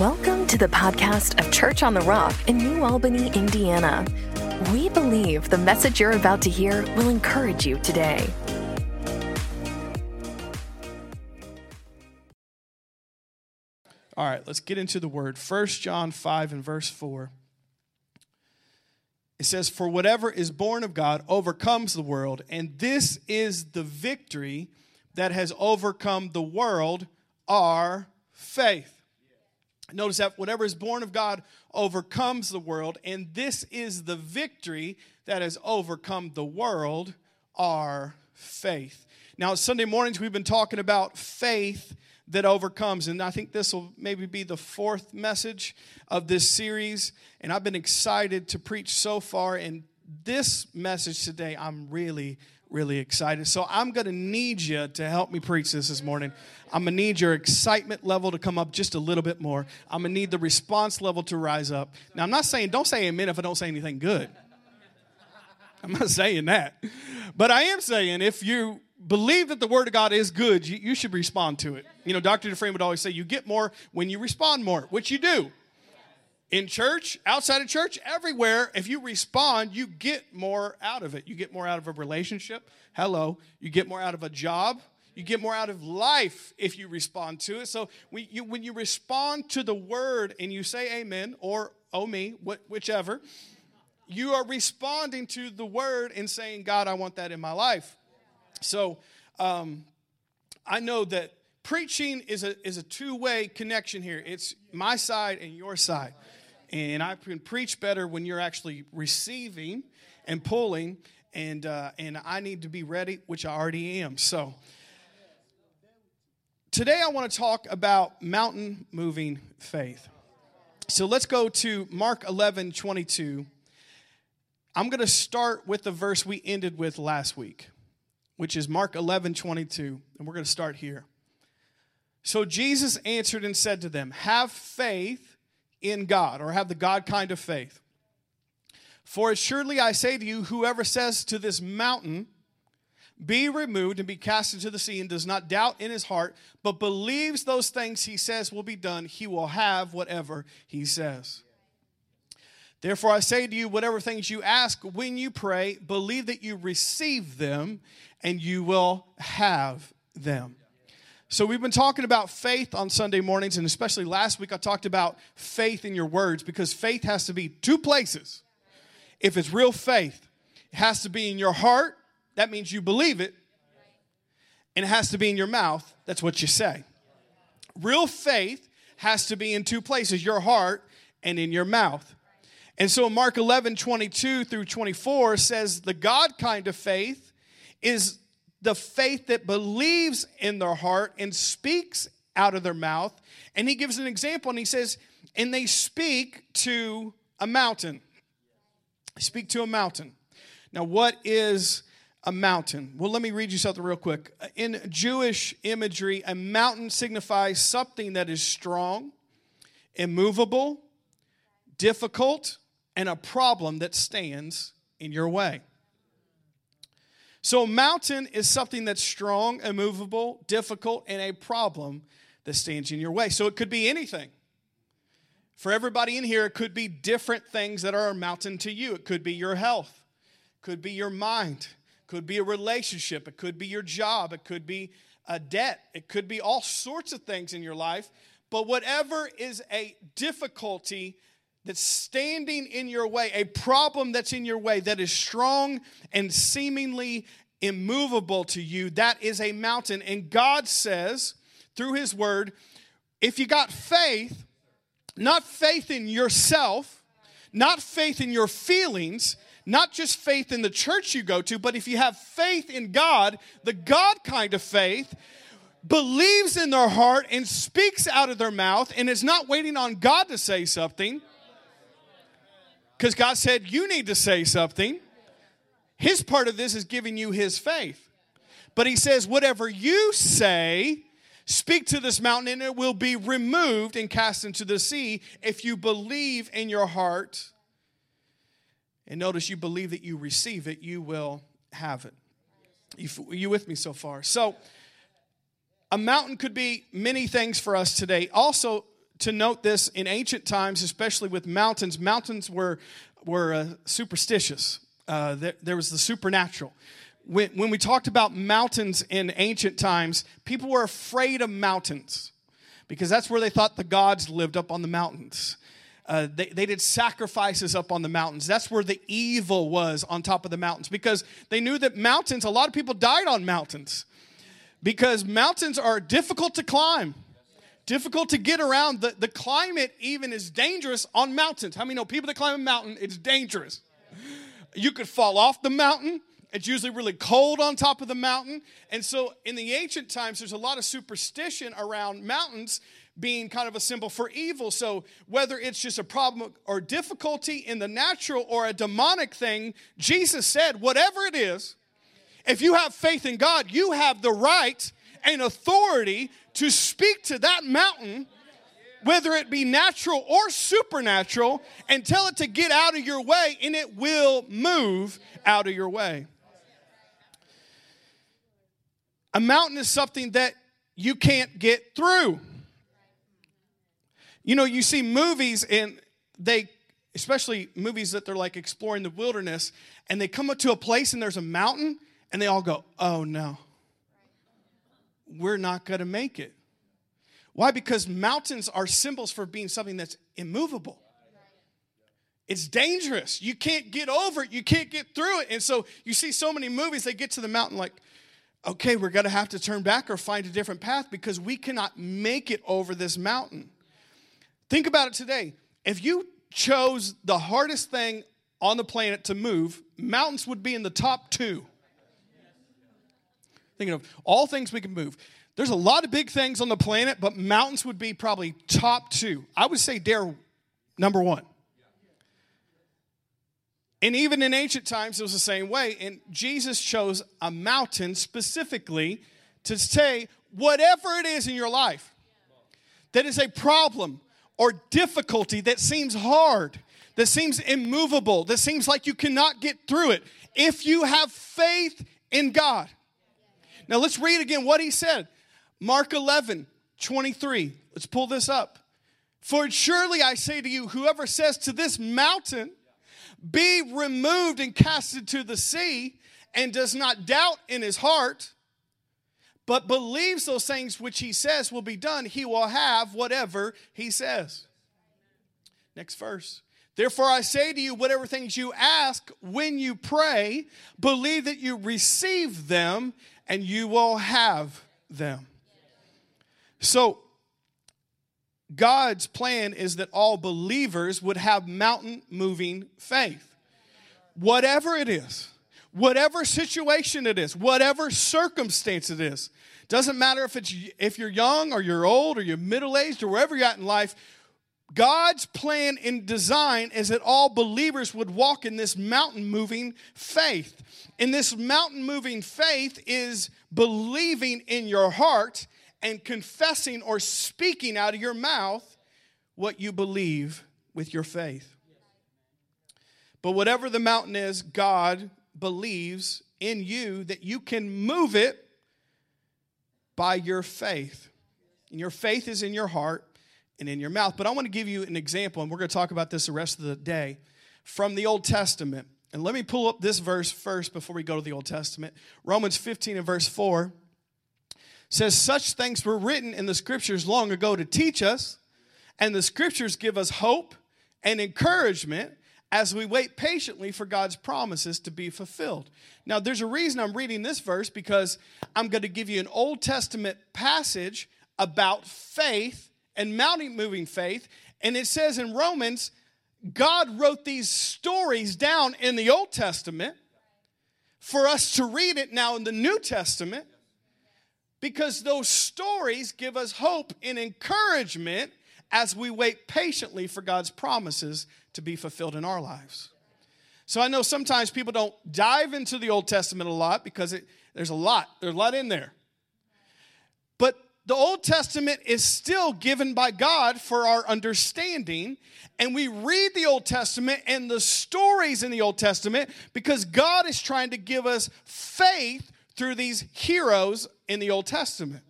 Welcome to the podcast of Church on the Rock in New Albany, Indiana. We believe the message you're about to hear will encourage you today. All right, let's get into the word. 1 John 5 and verse 4. It says, For whatever is born of God overcomes the world, and this is the victory that has overcome the world, our faith. Notice that whatever is born of God overcomes the world, and this is the victory that has overcome the world, our faith. Now, Sunday mornings, we've been talking about faith that overcomes. And I think this will maybe be the fourth message of this series. And I've been excited to preach so far. And this message today, I'm really, really excited. So I'm going to need you to help me preach this this morning. I'm going to need your excitement level to come up just a little bit more. I'm going to need the response level to rise up. Now, I'm not saying, don't say amen if I don't say anything good. I'm not saying that. But I am saying if you believe that the word of God is good, you, you should respond to it. You know, Dr. Dufresne would always say, you get more when you respond more, which you do. In church, outside of church, everywhere, if you respond, you get more out of it. You get more out of a relationship. Hello. You get more out of a job. You get more out of life if you respond to it. So when you, when you respond to the word and you say amen or oh me, whichever, you are responding to the word and saying, God, I want that in my life. So um, I know that preaching is a, is a two way connection here. It's my side and your side. And I can preach better when you're actually receiving and pulling, and, uh, and I need to be ready, which I already am. So today I want to talk about mountain moving faith. So let's go to Mark 11 22. I'm going to start with the verse we ended with last week which is Mark 11 22. And we're going to start here. So Jesus answered and said to them, Have faith in God, or have the God kind of faith. For assuredly I say to you, whoever says to this mountain, be removed and be cast into the sea, and does not doubt in his heart, but believes those things he says will be done, he will have whatever he says. Therefore, I say to you, whatever things you ask when you pray, believe that you receive them and you will have them. So, we've been talking about faith on Sunday mornings, and especially last week, I talked about faith in your words because faith has to be two places. If it's real faith, it has to be in your heart, that means you believe it, and it has to be in your mouth, that's what you say. Real faith has to be in two places your heart and in your mouth. And so Mark 11, 22 through 24 says the God kind of faith is the faith that believes in their heart and speaks out of their mouth. And he gives an example and he says, and they speak to a mountain. Speak to a mountain. Now, what is a mountain? Well, let me read you something real quick. In Jewish imagery, a mountain signifies something that is strong, immovable, difficult, and a problem that stands in your way. So, a mountain is something that's strong, immovable, difficult, and a problem that stands in your way. So, it could be anything. For everybody in here, it could be different things that are a mountain to you. It could be your health, could be your mind, could be a relationship, it could be your job, it could be a debt, it could be all sorts of things in your life. But whatever is a difficulty that's standing in your way, a problem that's in your way that is strong and seemingly immovable to you, that is a mountain. And God says through His Word, if you got faith, not faith in yourself, not faith in your feelings, not just faith in the church you go to, but if you have faith in God, the God kind of faith, believes in their heart and speaks out of their mouth and is not waiting on God to say something because God said, You need to say something. His part of this is giving you his faith. But he says, Whatever you say, speak to this mountain, and it will be removed and cast into the sea if you believe in your heart. And notice you believe that you receive it, you will have it. You, you with me so far? So, a mountain could be many things for us today. Also, to note this in ancient times, especially with mountains. Mountains were, were uh, superstitious, uh, there, there was the supernatural. When, when we talked about mountains in ancient times, people were afraid of mountains because that's where they thought the gods lived up on the mountains. Uh, they, they did sacrifices up on the mountains. That's where the evil was on top of the mountains because they knew that mountains, a lot of people died on mountains because mountains are difficult to climb, difficult to get around. The, the climate even is dangerous on mountains. How many know people that climb a mountain, it's dangerous? You could fall off the mountain. It's usually really cold on top of the mountain. And so in the ancient times, there's a lot of superstition around mountains being kind of a symbol for evil. So, whether it's just a problem or difficulty in the natural or a demonic thing, Jesus said, whatever it is, if you have faith in God, you have the right and authority to speak to that mountain, whether it be natural or supernatural, and tell it to get out of your way, and it will move out of your way. A mountain is something that you can't get through. You know, you see movies and they, especially movies that they're like exploring the wilderness, and they come up to a place and there's a mountain, and they all go, oh no, we're not going to make it. Why? Because mountains are symbols for being something that's immovable. It's dangerous. You can't get over it. You can't get through it. And so you see so many movies, they get to the mountain like, okay, we're going to have to turn back or find a different path because we cannot make it over this mountain. Think about it today. If you chose the hardest thing on the planet to move, mountains would be in the top two. Thinking of all things we can move. There's a lot of big things on the planet, but mountains would be probably top two. I would say dare number one. And even in ancient times, it was the same way. And Jesus chose a mountain specifically to say, whatever it is in your life that is a problem, or difficulty that seems hard, that seems immovable, that seems like you cannot get through it, if you have faith in God. Now let's read again what he said. Mark 11, 23. Let's pull this up. For surely I say to you, whoever says to this mountain, be removed and cast into the sea, and does not doubt in his heart, but believes those things which he says will be done, he will have whatever he says. Next verse. Therefore, I say to you, whatever things you ask when you pray, believe that you receive them and you will have them. So, God's plan is that all believers would have mountain moving faith. Whatever it is, whatever situation it is, whatever circumstance it is. Doesn't matter if it's if you're young or you're old or you're middle-aged or wherever you're at in life. God's plan and design is that all believers would walk in this mountain moving faith. And this mountain moving faith is believing in your heart and confessing or speaking out of your mouth what you believe with your faith. But whatever the mountain is, God believes in you that you can move it by your faith. And your faith is in your heart and in your mouth. But I want to give you an example, and we're going to talk about this the rest of the day from the Old Testament. And let me pull up this verse first before we go to the Old Testament. Romans 15 and verse 4 says, Such things were written in the scriptures long ago to teach us, and the scriptures give us hope and encouragement as we wait patiently for God's promises to be fulfilled. Now, there's a reason I'm reading this verse because I'm going to give you an Old Testament passage about faith and mountain moving faith. And it says in Romans, God wrote these stories down in the Old Testament for us to read it now in the New Testament because those stories give us hope and encouragement as we wait patiently for God's promises to be fulfilled in our lives. So I know sometimes people don't dive into the Old Testament a lot because it, there's a lot, there's a lot in there. The Old Testament is still given by God for our understanding. And we read the Old Testament and the stories in the Old Testament because God is trying to give us faith through these heroes in the Old Testament.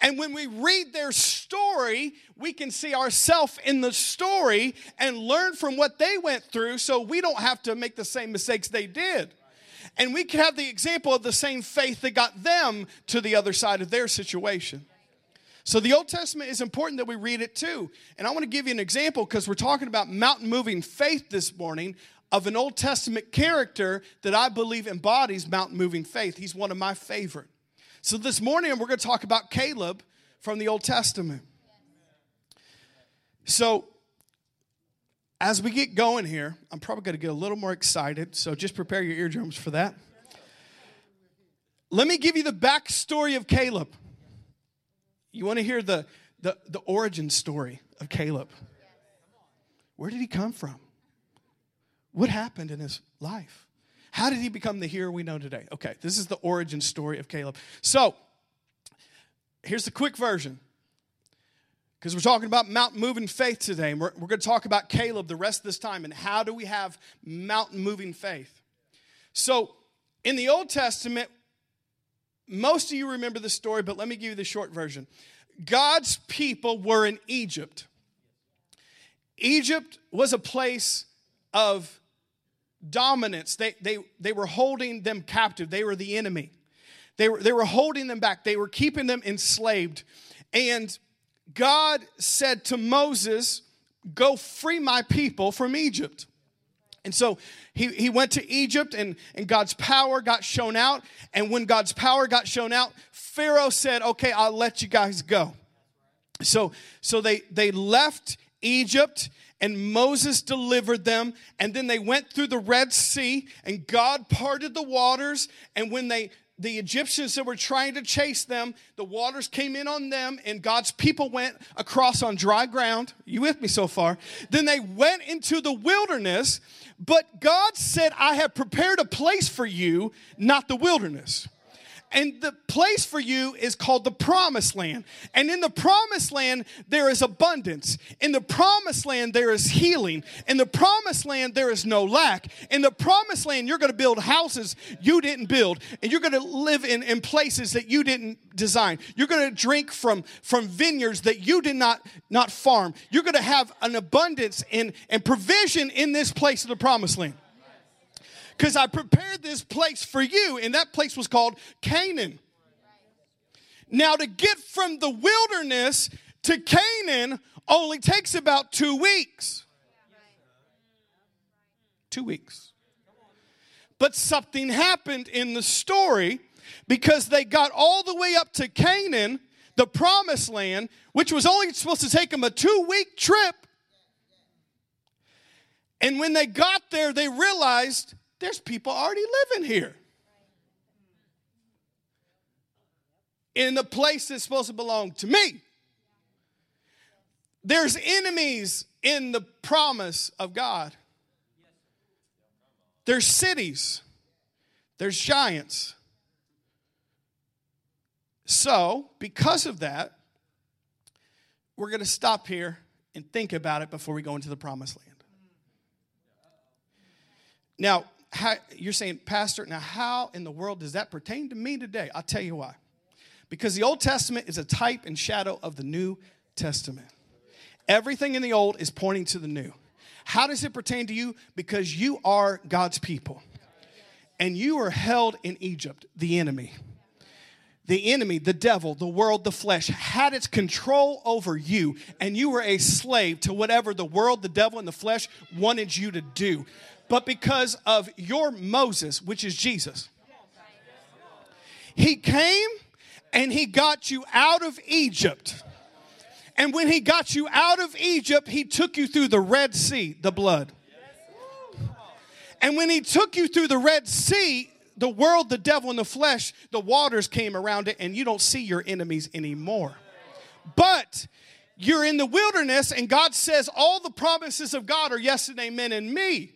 And when we read their story, we can see ourselves in the story and learn from what they went through so we don't have to make the same mistakes they did. And we can have the example of the same faith that got them to the other side of their situation. So the Old Testament is important that we read it too. And I want to give you an example because we're talking about mountain moving faith this morning of an Old Testament character that I believe embodies mountain moving faith. He's one of my favorite. So this morning we're going to talk about Caleb from the Old Testament. So as we get going here, I'm probably going to get a little more excited, so just prepare your eardrums for that. Let me give you the backstory of Caleb. You want to hear the, the, the origin story of Caleb? Where did he come from? What happened in his life? How did he become the hero we know today? Okay, this is the origin story of Caleb. So, here's the quick version because we're talking about mountain moving faith today. And we're, we're going to talk about Caleb the rest of this time and how do we have mountain moving faith. So, in the Old Testament, most of you remember the story, but let me give you the short version. God's people were in Egypt. Egypt was a place of dominance. They, they, they were holding them captive, they were the enemy. They were, they were holding them back, they were keeping them enslaved. And God said to Moses, Go free my people from Egypt. And so he, he went to Egypt, and, and God's power got shown out. And when God's power got shown out, Pharaoh said, Okay, I'll let you guys go. So, so they, they left Egypt and Moses delivered them. And then they went through the Red Sea, and God parted the waters. And when they the Egyptians that were trying to chase them, the waters came in on them, and God's people went across on dry ground. You with me so far? Then they went into the wilderness, but God said, I have prepared a place for you, not the wilderness. And the place for you is called the promised land. And in the promised land, there is abundance. In the promised land, there is healing. In the promised land, there is no lack. In the promised land, you're going to build houses you didn't build. And you're going to live in, in places that you didn't design. You're going to drink from, from vineyards that you did not, not farm. You're going to have an abundance and, and provision in this place of the promised land because I prepared this place for you. And that place was called Canaan. Now, to get from the wilderness to Canaan only takes about two weeks. Two weeks. But something happened in the story because they got all the way up to Canaan, the promised land, which was only supposed to take them a two week trip. And when they got there, they realized there's people already living here. In the place that's supposed to belong to me. There's enemies in the promise of God. There's cities. There's giants. So, because of that, we're going to stop here and think about it before we go into the promised land. Now, how, you're saying, Pastor, now how in the world does that pertain to me today? I'll tell you why. Because the Old Testament is a type and shadow of the New Testament. Everything in the Old is pointing to the New. How does it pertain to you? Because you are God's people. And you are held in Egypt, the enemy. The enemy, the devil, the world, the flesh had its control over you, and you were a slave to whatever the world, the devil, and the flesh wanted you to do but because of your Moses, which is Jesus. He came and he got you out of Egypt. And when he got you out of Egypt, he took you through the Red Sea, the blood. And when he took you through the Red Sea, the world, the devil, and the flesh, the waters came around it, and you don't see your enemies anymore. But you're in the wilderness, and God says all the promises of God are yes and amen in me.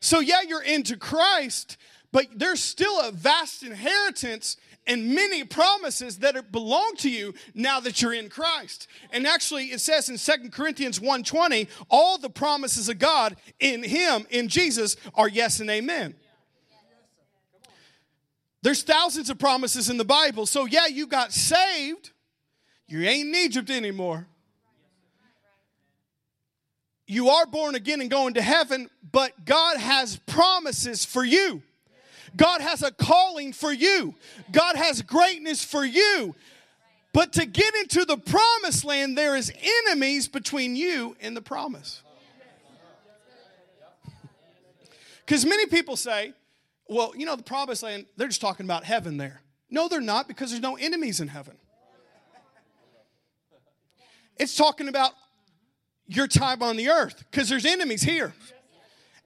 So, yeah, you're into Christ, but there's still a vast inheritance and many promises that belong to you now that you're in Christ. And actually it says in Second Corinthians 1:20, all the promises of God in him in Jesus are yes and amen. There's thousands of promises in the Bible. So yeah, you got saved, You ain't in Egypt anymore. You are born again and going to heaven, but God has promises for you. God has a calling for you. God has greatness for you. But to get into the promised land, there is enemies between you and the promise. Because many people say, well, you know, the promised land, they're just talking about heaven there. No, they're not because there's no enemies in heaven. It's talking about your time on the earth because there's enemies here.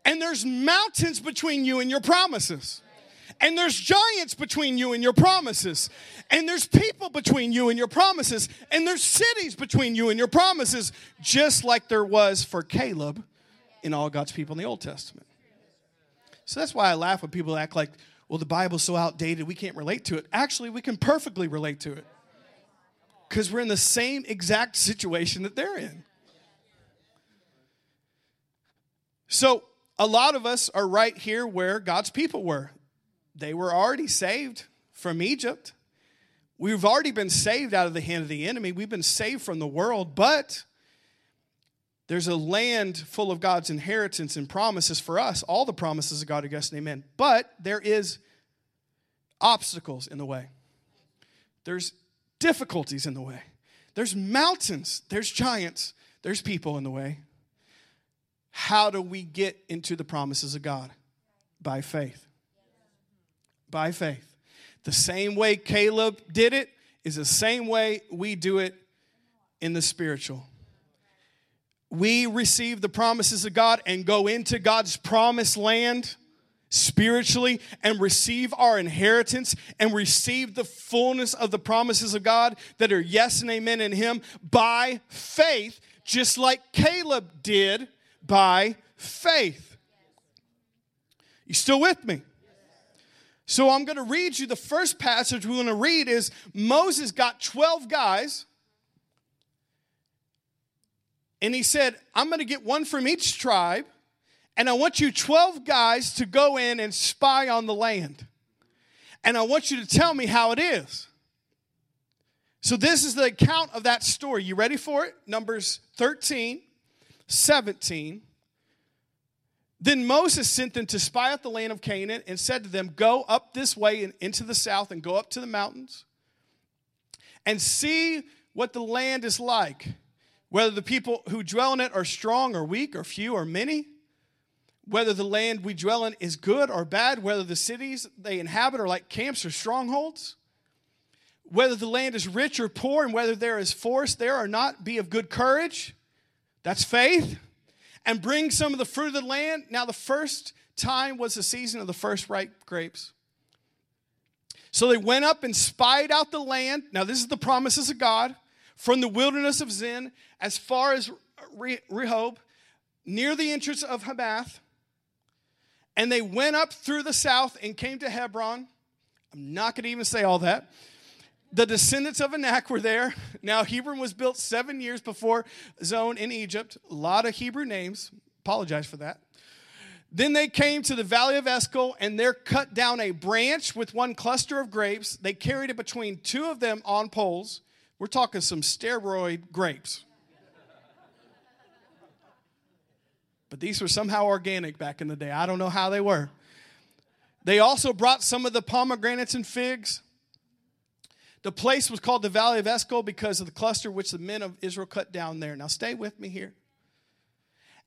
And there's mountains between you and your promises. And there's giants between you and your promises. And there's people between you and your promises. And there's cities between you and your promises, just like there was for Caleb in all God's people in the Old Testament. So that's why I laugh when people act like, well, the Bible's so outdated, we can't relate to it. Actually, we can perfectly relate to it because we're in the same exact situation that they're in. So, a lot of us are right here where God's people were. They were already saved from Egypt. We've already been saved out of the hand of the enemy. We've been saved from the world, but there's a land full of God's inheritance and promises for us. All the promises of God are yes and amen. But there is obstacles in the way. There's difficulties in the way. There's mountains, there's giants, there's people in the way. How do we get into the promises of God? By faith. By faith. The same way Caleb did it is the same way we do it in the spiritual. We receive the promises of God and go into God's promised land spiritually and receive our inheritance and receive the fullness of the promises of God that are yes and amen in Him by faith, just like Caleb did by faith. You still with me? So I'm going to read you the first passage we're going to read is Moses got 12 guys and he said, I'm going to get one from each tribe and I want you 12 guys to go in and spy on the land. And I want you to tell me how it is. So, this is the account of that story. You ready for it? Numbers 13, 17. Then Moses sent them to spy out the land of Canaan and said to them, Go up this way and into the south and go up to the mountains and see what the land is like, whether the people who dwell in it are strong or weak or few or many whether the land we dwell in is good or bad, whether the cities they inhabit are like camps or strongholds, whether the land is rich or poor, and whether there is forest there or not, be of good courage. That's faith. And bring some of the fruit of the land. Now, the first time was the season of the first ripe grapes. So they went up and spied out the land. Now, this is the promises of God from the wilderness of Zin as far as Rehob, near the entrance of Hamath and they went up through the south and came to Hebron. I'm not going to even say all that. The descendants of Anak were there. Now, Hebron was built seven years before Zoan in Egypt. A lot of Hebrew names. Apologize for that. Then they came to the valley of Eshcol, and there cut down a branch with one cluster of grapes. They carried it between two of them on poles. We're talking some steroid grapes. But these were somehow organic back in the day. I don't know how they were. They also brought some of the pomegranates and figs. The place was called the Valley of Eshcol because of the cluster which the men of Israel cut down there. Now, stay with me here.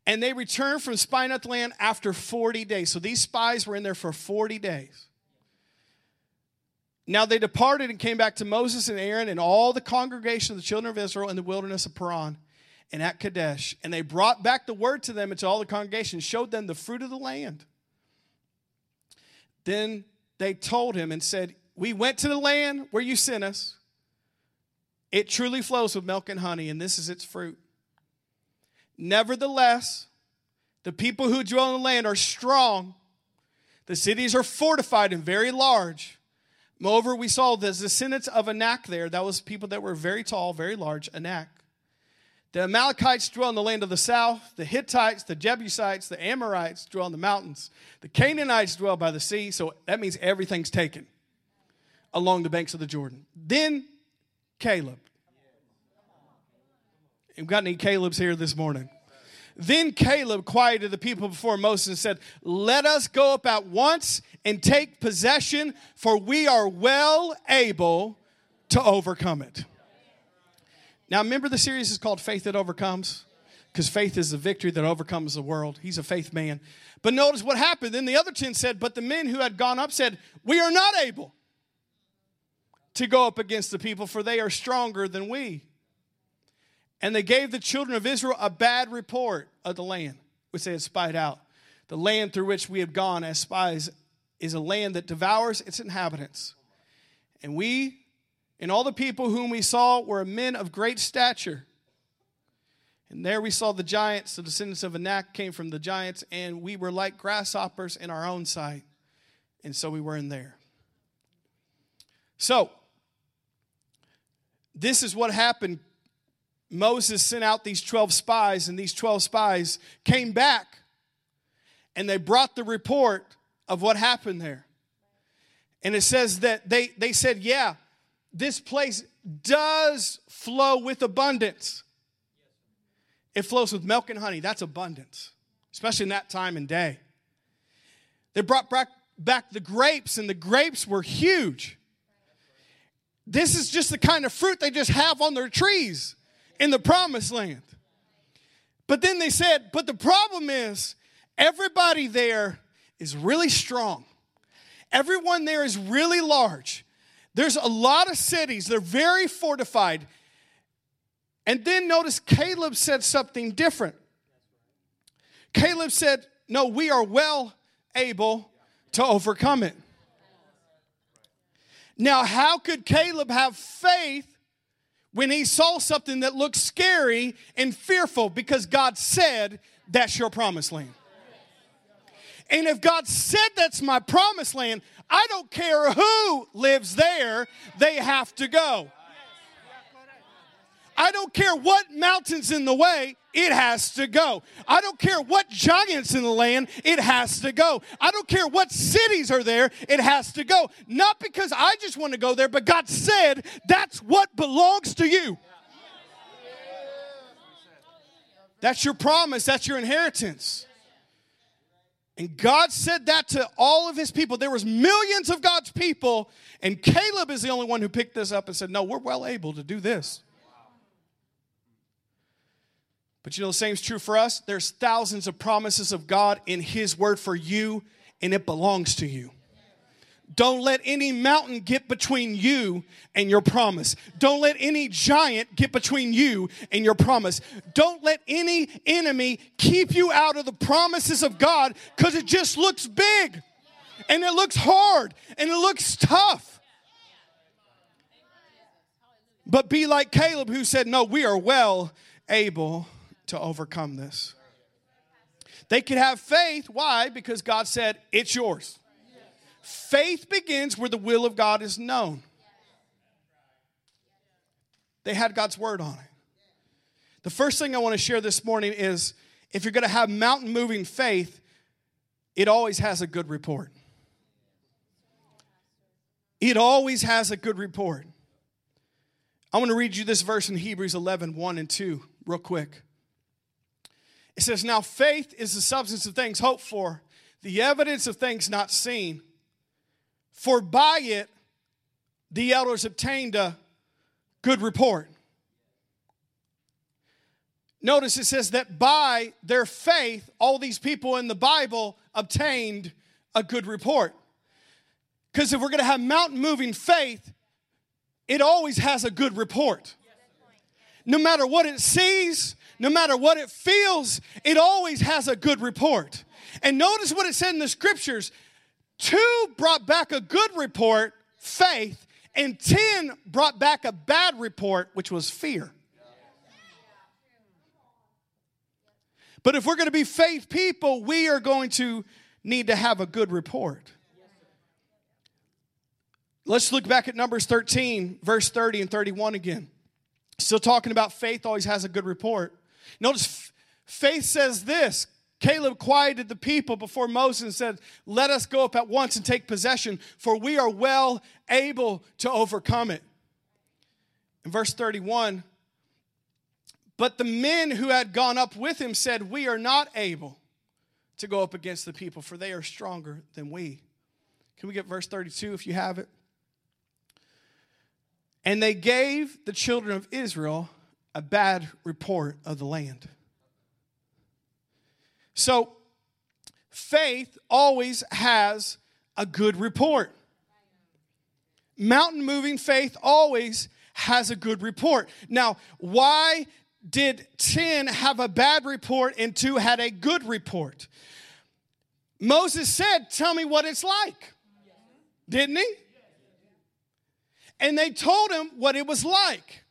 And they returned from the land after 40 days. So these spies were in there for 40 days. Now they departed and came back to Moses and Aaron and all the congregation of the children of Israel in the wilderness of Paran and at Kadesh. And they brought back the word to them and to all the congregation, showed them the fruit of the land. Then they told him and said, We went to the land where you sent us. It truly flows with milk and honey, and this is its fruit. Nevertheless, the people who dwell in the land are strong. The cities are fortified and very large. Moreover, we saw the descendants of Anak there. That was people that were very tall, very large, Anak. The Amalekites dwell in the land of the south. The Hittites, the Jebusites, the Amorites dwell in the mountains. The Canaanites dwell by the sea. So that means everything's taken along the banks of the Jordan. Then Caleb. We've got any Caleb's here this morning? Then Caleb quieted the people before Moses and said, Let us go up at once and take possession, for we are well able to overcome it. Now, remember the series is called Faith That Overcomes? Because faith is the victory that overcomes the world. He's a faith man. But notice what happened. Then the other 10 said, But the men who had gone up said, We are not able to go up against the people, for they are stronger than we. And they gave the children of Israel a bad report of the land, which they had spied out. The land through which we have gone as spies is a land that devours its inhabitants. And we and all the people whom we saw were men of great stature. And there we saw the giants, the descendants of Anak came from the giants, and we were like grasshoppers in our own sight. And so we were in there. So, this is what happened. Moses sent out these 12 spies, and these 12 spies came back and they brought the report of what happened there. And it says that they, they said, Yeah, this place does flow with abundance. It flows with milk and honey. That's abundance, especially in that time and day. They brought back, back the grapes, and the grapes were huge. This is just the kind of fruit they just have on their trees in the promised land. But then they said, but the problem is everybody there is really strong. Everyone there is really large. There's a lot of cities, they're very fortified. And then notice Caleb said something different. Caleb said, No, we are well able to overcome it. Now, how could Caleb have faith when he saw something that looked scary and fearful? Because God said, That's your promised land. And if God said that's my promised land, I don't care who lives there, they have to go. I don't care what mountain's in the way, it has to go. I don't care what giants in the land, it has to go. I don't care what cities are there, it has to go. Not because I just want to go there, but God said that's what belongs to you. That's your promise, that's your inheritance. And God said that to all of his people. There was millions of God's people, and Caleb is the only one who picked this up and said, "No, we're well able to do this." But you know, the same is true for us. There's thousands of promises of God in His Word for you, and it belongs to you. Don't let any mountain get between you and your promise. Don't let any giant get between you and your promise. Don't let any enemy keep you out of the promises of God because it just looks big and it looks hard and it looks tough. But be like Caleb who said, No, we are well able to overcome this. They could have faith. Why? Because God said, It's yours. Faith begins where the will of God is known. They had God's word on it. The first thing I want to share this morning is if you're going to have mountain moving faith, it always has a good report. It always has a good report. I want to read you this verse in Hebrews 11 1 and 2, real quick. It says, Now faith is the substance of things hoped for, the evidence of things not seen. For by it the elders obtained a good report. Notice it says that by their faith, all these people in the Bible obtained a good report. Because if we're going to have mountain moving faith, it always has a good report. No matter what it sees, no matter what it feels, it always has a good report. And notice what it said in the scriptures two brought back a good report, faith, and 10 brought back a bad report, which was fear. But if we're going to be faith people, we are going to need to have a good report. Let's look back at Numbers 13, verse 30 and 31 again. Still talking about faith always has a good report. Notice faith says this Caleb quieted the people before Moses and said, Let us go up at once and take possession, for we are well able to overcome it. In verse 31, But the men who had gone up with him said, We are not able to go up against the people, for they are stronger than we. Can we get verse 32 if you have it? And they gave the children of Israel a bad report of the land. So, faith always has a good report. Mountain moving faith always has a good report. Now, why did 10 have a bad report and 2 had a good report? Moses said, Tell me what it's like. Didn't he? And they told him what it was like.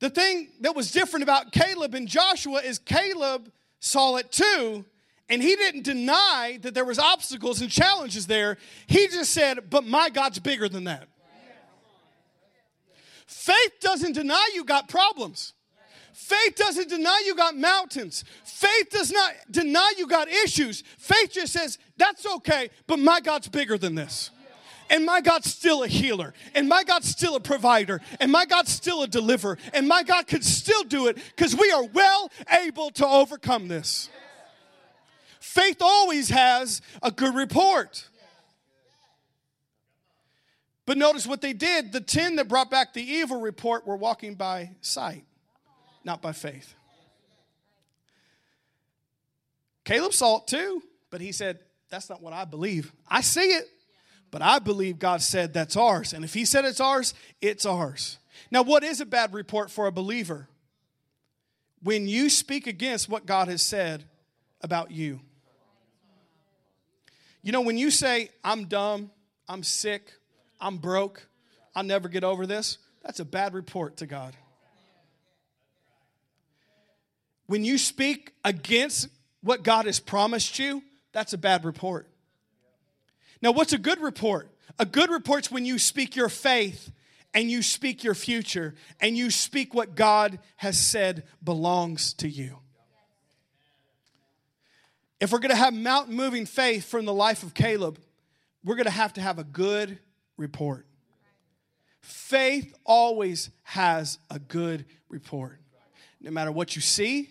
The thing that was different about Caleb and Joshua is Caleb saw it too, and he didn't deny that there was obstacles and challenges there. He just said, "But my God's bigger than that." Faith doesn't deny you got problems. Faith doesn't deny you got mountains. Faith does not deny you got issues. Faith just says, that's okay, but my God's bigger than this. And my God's still a healer. And my God's still a provider. And my God's still a deliverer. And my God could still do it because we are well able to overcome this. Faith always has a good report. But notice what they did. The 10 that brought back the evil report were walking by sight not by faith. Caleb saw it too, but he said, That's not what I believe. I see it, but I believe God said that's ours. And if He said it's ours, it's ours. Now, what is a bad report for a believer? When you speak against what God has said about you. You know, when you say, I'm dumb, I'm sick, I'm broke, I'll never get over this, that's a bad report to God. When you speak against what God has promised you, that's a bad report. Now, what's a good report? A good report's when you speak your faith and you speak your future and you speak what God has said belongs to you. If we're gonna have mountain moving faith from the life of Caleb, we're gonna have to have a good report. Faith always has a good report. No matter what you see,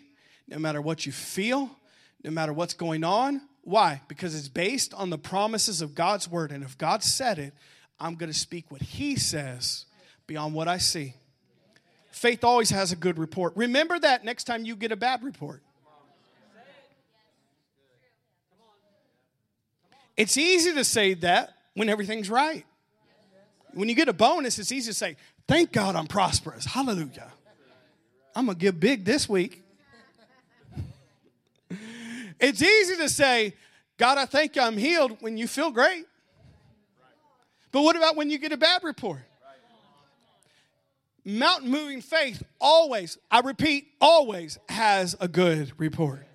no matter what you feel, no matter what's going on. Why? Because it's based on the promises of God's word. And if God said it, I'm going to speak what He says beyond what I see. Faith always has a good report. Remember that next time you get a bad report. It's easy to say that when everything's right. When you get a bonus, it's easy to say, Thank God I'm prosperous. Hallelujah. I'm going to give big this week. It's easy to say, God, I thank you I'm healed when you feel great. But what about when you get a bad report? Mountain moving faith always, I repeat, always has a good report.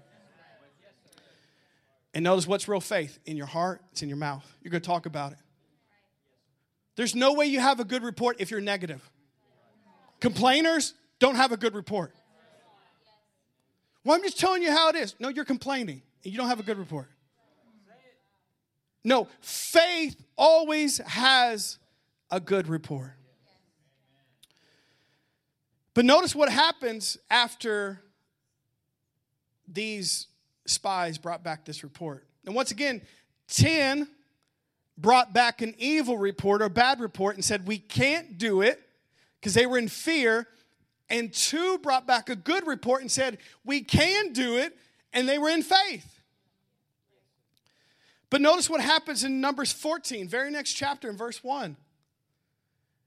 And notice what's real faith in your heart, it's in your mouth. You're going to talk about it. There's no way you have a good report if you're negative. Complainers don't have a good report. Well, I'm just telling you how it is. No, you're complaining and you don't have a good report. No, faith always has a good report. But notice what happens after these spies brought back this report. And once again, 10 brought back an evil report or bad report and said, We can't do it because they were in fear and two brought back a good report and said, We can do it, and they were in faith. But notice what happens in Numbers 14, very next chapter in verse 1.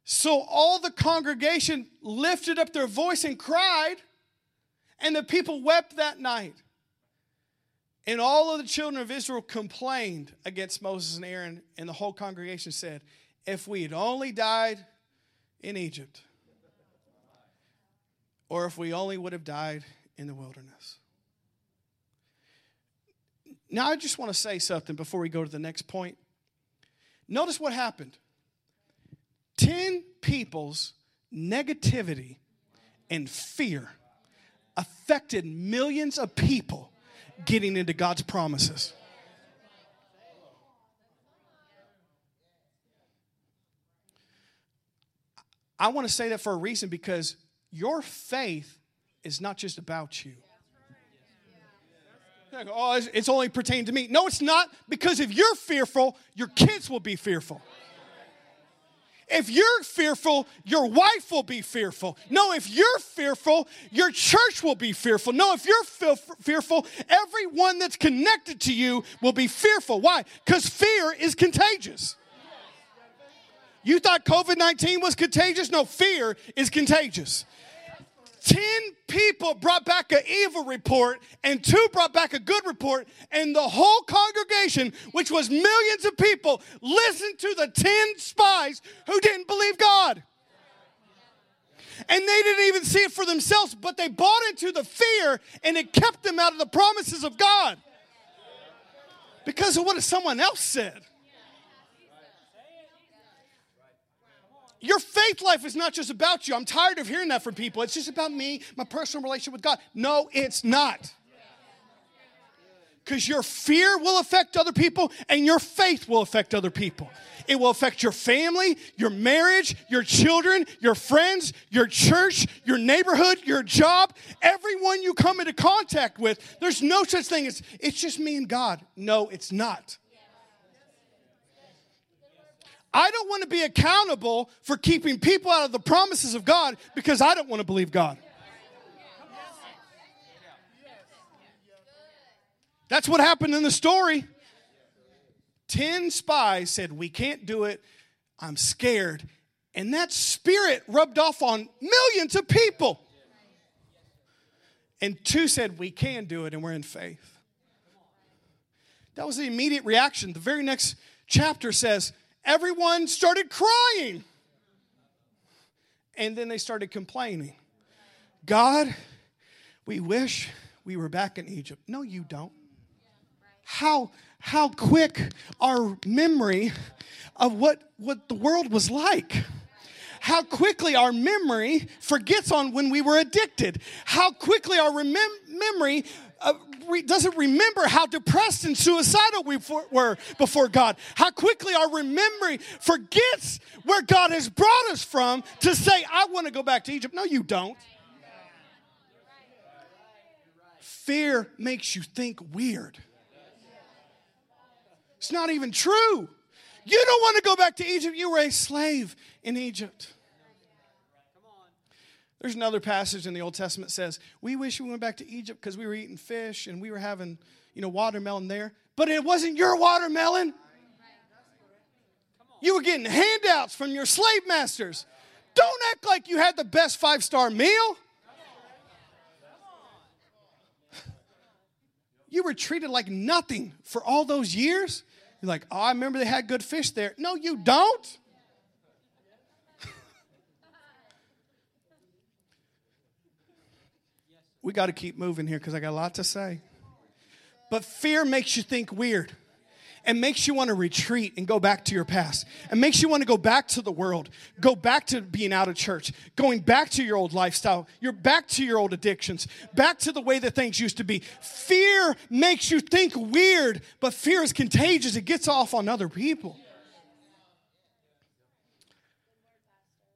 So all the congregation lifted up their voice and cried, and the people wept that night. And all of the children of Israel complained against Moses and Aaron, and the whole congregation said, If we had only died in Egypt or if we only would have died in the wilderness. Now, I just want to say something before we go to the next point. Notice what happened 10 people's negativity and fear affected millions of people getting into God's promises. I want to say that for a reason because your faith is not just about you. Oh, it's only pertaining to me. No, it's not, because if you're fearful, your kids will be fearful. If you're fearful, your wife will be fearful. No, if you're fearful, your church will be fearful. No, if you're fearful, everyone that's connected to you will be fearful. Why? Because fear is contagious. You thought COVID 19 was contagious? No, fear is contagious. 10 people brought back an evil report and two brought back a good report and the whole congregation which was millions of people listened to the 10 spies who didn't believe god and they didn't even see it for themselves but they bought into the fear and it kept them out of the promises of god because of what someone else said your faith life is not just about you. I'm tired of hearing that from people. It's just about me, my personal relationship with God. No, it's not. Because your fear will affect other people and your faith will affect other people. It will affect your family, your marriage, your children, your friends, your church, your neighborhood, your job, everyone you come into contact with. There's no such thing as it's just me and God. No, it's not. I don't want to be accountable for keeping people out of the promises of God because I don't want to believe God. That's what happened in the story. Ten spies said, We can't do it. I'm scared. And that spirit rubbed off on millions of people. And two said, We can do it, and we're in faith. That was the immediate reaction. The very next chapter says, everyone started crying. And then they started complaining. God, we wish we were back in Egypt. No, you don't. How, how quick our memory of what, what the world was like how quickly our memory forgets on when we were addicted, how quickly our remem- memory uh, re- doesn't remember how depressed and suicidal we for- were before God. How quickly our memory forgets where God has brought us from to say, I want to go back to Egypt. No, you don't. Fear makes you think weird. It's not even true. You don't want to go back to Egypt. You were a slave in Egypt. There's another passage in the Old Testament that says, We wish we went back to Egypt because we were eating fish and we were having, you know, watermelon there. But it wasn't your watermelon. You were getting handouts from your slave masters. Don't act like you had the best five star meal. You were treated like nothing for all those years. You're like, oh, I remember they had good fish there. No, you don't. We got to keep moving here because I got a lot to say. But fear makes you think weird and makes you want to retreat and go back to your past and makes you want to go back to the world go back to being out of church going back to your old lifestyle you're back to your old addictions back to the way that things used to be. Fear makes you think weird but fear is contagious. It gets off on other people.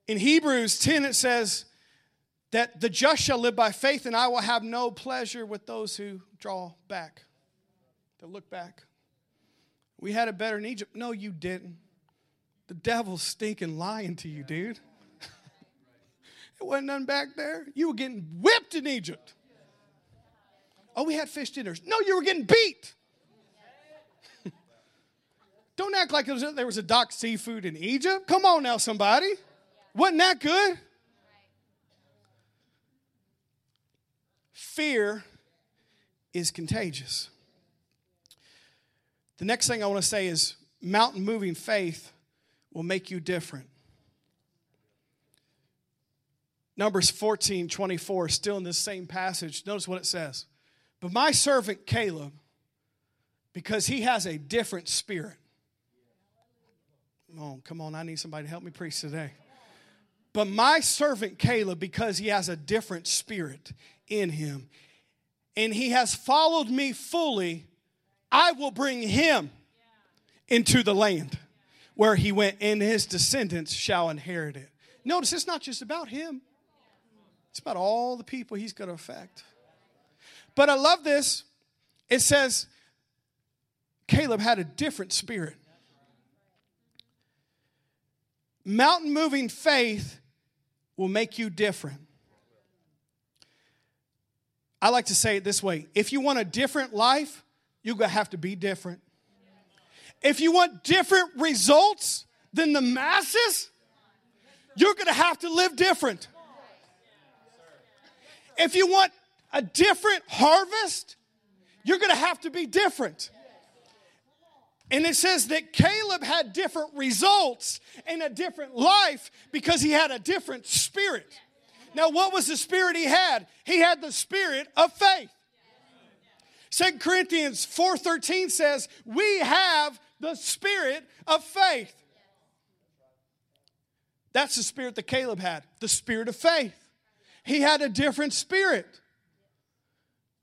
In hebrews 10 it says that the just shall live by faith, and I will have no pleasure with those who draw back, to look back. We had it better in Egypt. No, you didn't. The devil's stinking lying to you, dude. it wasn't none back there. You were getting whipped in Egypt. Oh, we had fish dinners. No, you were getting beat. Don't act like was, there was a dock seafood in Egypt. Come on now, somebody. Wasn't that good? Fear is contagious. The next thing I want to say is mountain moving faith will make you different. Numbers 14, 24, still in this same passage. Notice what it says. But my servant Caleb, because he has a different spirit. Come on, come on, I need somebody to help me preach today. But my servant Caleb, because he has a different spirit, in him, and he has followed me fully, I will bring him into the land where he went, and his descendants shall inherit it. Notice it's not just about him, It's about all the people he's going to affect. But I love this. It says Caleb had a different spirit. Mountain moving faith will make you different. I like to say it this way if you want a different life, you're going to have to be different. If you want different results than the masses, you're going to have to live different. If you want a different harvest, you're going to have to be different. And it says that Caleb had different results and a different life because he had a different spirit. Now, what was the spirit he had? He had the spirit of faith. Second Corinthians 4:13 says, "We have the spirit of faith." That's the spirit that Caleb had, the spirit of faith. He had a different spirit.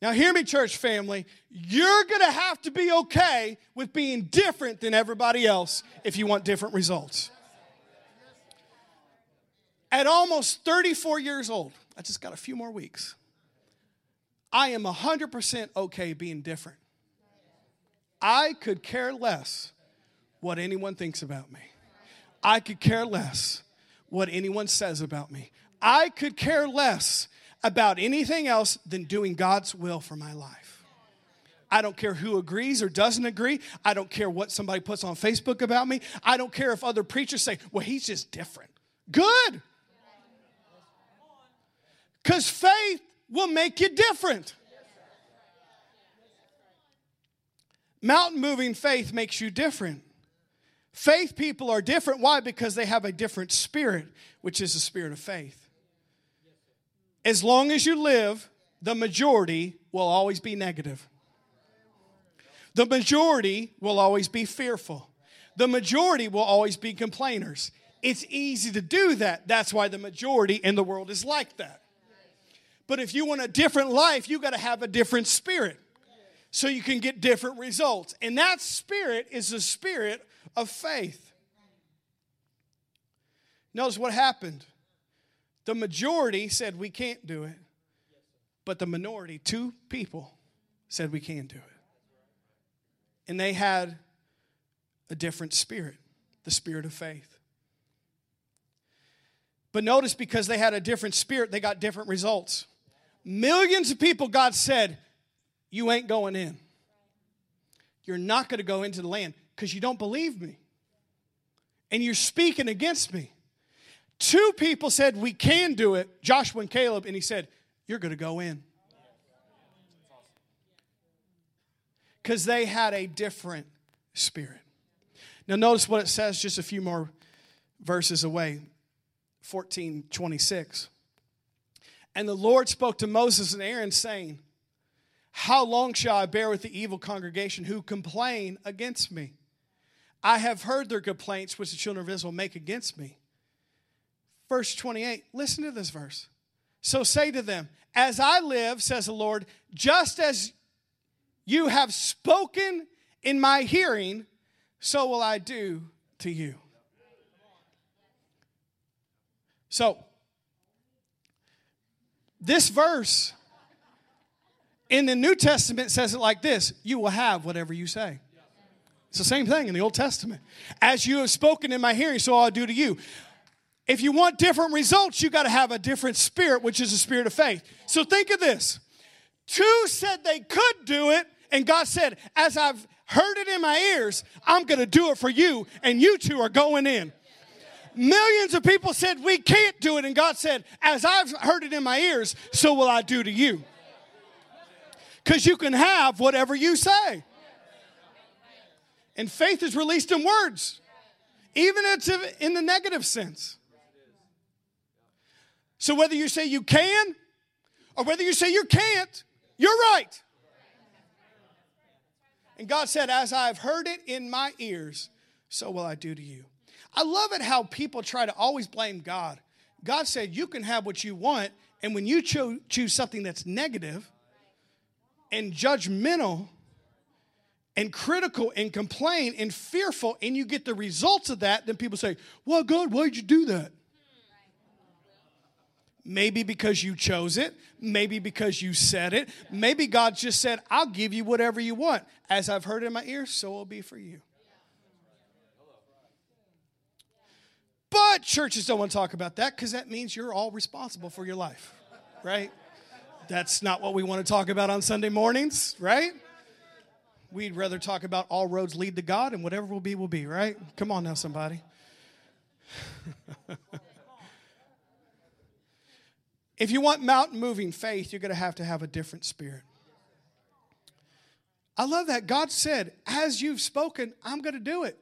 Now, hear me, church family. You're going to have to be okay with being different than everybody else if you want different results. At almost 34 years old, I just got a few more weeks. I am 100% okay being different. I could care less what anyone thinks about me. I could care less what anyone says about me. I could care less about anything else than doing God's will for my life. I don't care who agrees or doesn't agree. I don't care what somebody puts on Facebook about me. I don't care if other preachers say, well, he's just different. Good. Because faith will make you different. Mountain moving faith makes you different. Faith people are different. Why? Because they have a different spirit, which is the spirit of faith. As long as you live, the majority will always be negative. The majority will always be fearful. The majority will always be complainers. It's easy to do that. That's why the majority in the world is like that. But if you want a different life, you got to have a different spirit so you can get different results. And that spirit is the spirit of faith. Notice what happened. The majority said we can't do it, but the minority, two people, said we can do it. And they had a different spirit, the spirit of faith. But notice because they had a different spirit, they got different results. Millions of people, God said, You ain't going in. You're not going to go into the land because you don't believe me. And you're speaking against me. Two people said, We can do it, Joshua and Caleb, and he said, You're going to go in. Because they had a different spirit. Now, notice what it says just a few more verses away 14 26. And the Lord spoke to Moses and Aaron, saying, How long shall I bear with the evil congregation who complain against me? I have heard their complaints which the children of Israel make against me. Verse 28, listen to this verse. So say to them, As I live, says the Lord, just as you have spoken in my hearing, so will I do to you. So, this verse in the New Testament says it like this You will have whatever you say. It's the same thing in the Old Testament. As you have spoken in my hearing, so I'll do to you. If you want different results, you got to have a different spirit, which is a spirit of faith. So think of this. Two said they could do it, and God said, As I've heard it in my ears, I'm going to do it for you, and you two are going in. Millions of people said, We can't do it. And God said, As I've heard it in my ears, so will I do to you. Because you can have whatever you say. And faith is released in words, even if in the negative sense. So whether you say you can or whether you say you can't, you're right. And God said, As I've heard it in my ears, so will I do to you. I love it how people try to always blame God. God said, You can have what you want, and when you cho- choose something that's negative and judgmental and critical and complain and fearful, and you get the results of that, then people say, Well, God, why'd you do that? Maybe because you chose it, maybe because you said it, maybe God just said, I'll give you whatever you want. As I've heard in my ears, so will be for you. But churches don't want to talk about that because that means you're all responsible for your life, right? That's not what we want to talk about on Sunday mornings, right? We'd rather talk about all roads lead to God and whatever will be, will be, right? Come on now, somebody. if you want mountain moving faith, you're going to have to have a different spirit. I love that. God said, As you've spoken, I'm going to do it.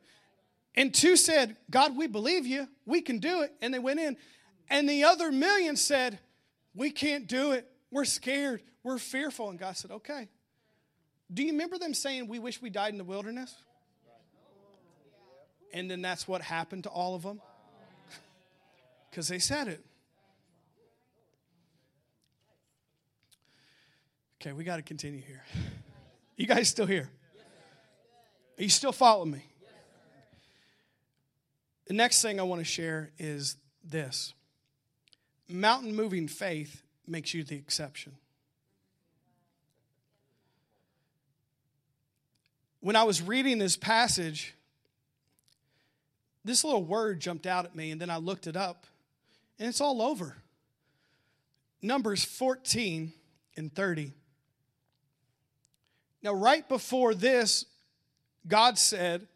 And two said, God, we believe you. We can do it. And they went in. And the other million said, We can't do it. We're scared. We're fearful. And God said, Okay. Do you remember them saying, We wish we died in the wilderness? And then that's what happened to all of them? Because they said it. Okay, we got to continue here. You guys still here? Are you still following me? The next thing I want to share is this mountain moving faith makes you the exception. When I was reading this passage, this little word jumped out at me, and then I looked it up, and it's all over. Numbers 14 and 30. Now, right before this, God said,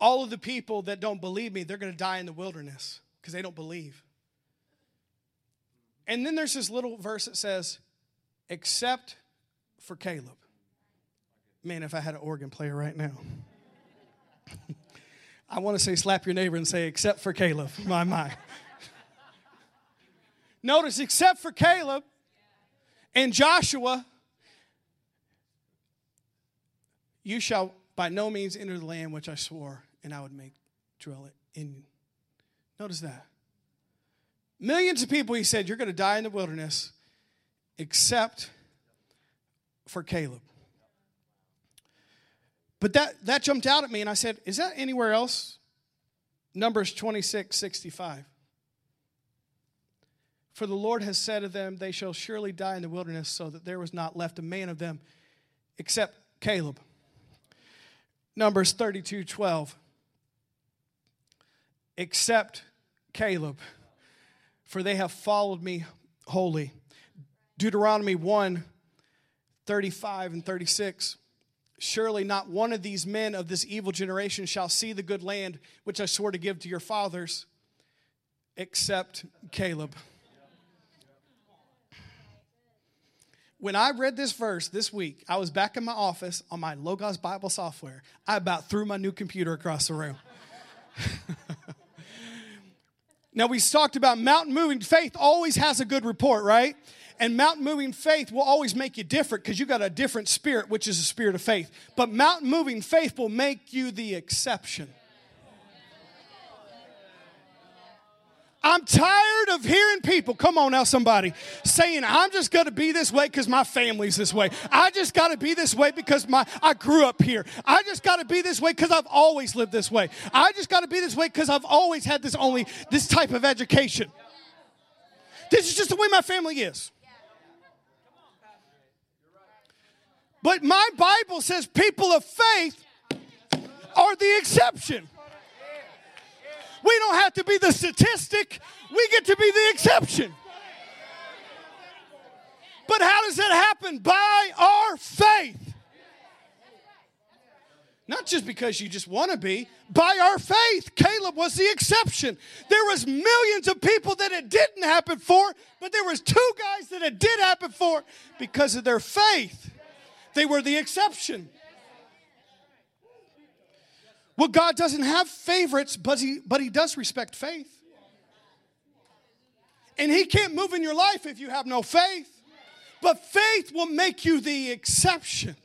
all of the people that don't believe me, they're going to die in the wilderness because they don't believe. And then there's this little verse that says, except for Caleb. Man, if I had an organ player right now. I want to say slap your neighbor and say, except for Caleb. My, my. Notice, except for Caleb and Joshua, you shall by no means enter the land which I swore and I would make dwell it in you. Notice that. Millions of people, he said, you're going to die in the wilderness, except for Caleb. But that, that jumped out at me, and I said, Is that anywhere else? Numbers 26, 65. For the Lord has said to them, They shall surely die in the wilderness, so that there was not left a man of them except Caleb. Numbers 32, 12 except Caleb, for they have followed me wholly. Deuteronomy 1 35 and 36. Surely not one of these men of this evil generation shall see the good land which I swore to give to your fathers, except Caleb. When I read this verse this week, I was back in my office on my Logos Bible software. I about threw my new computer across the room. Now, we talked about mountain moving faith always has a good report, right? And mountain moving faith will always make you different because you got a different spirit, which is a spirit of faith. But mountain moving faith will make you the exception. I'm tired of hearing people, come on now, somebody, saying, I'm just gonna be this way because my family's this way. I just gotta be this way because my I grew up here. I just gotta be this way because I've always lived this way. I just gotta be this way because I've always had this only this type of education. This is just the way my family is. But my Bible says people of faith are the exception. We don't have to be the statistic, we get to be the exception. But how does that happen? By our faith. Not just because you just want to be, by our faith. Caleb was the exception. There was millions of people that it didn't happen for, but there was two guys that it did happen for because of their faith. They were the exception. Well, God doesn't have favorites, but he, but he does respect faith. And He can't move in your life if you have no faith. But faith will make you the exception.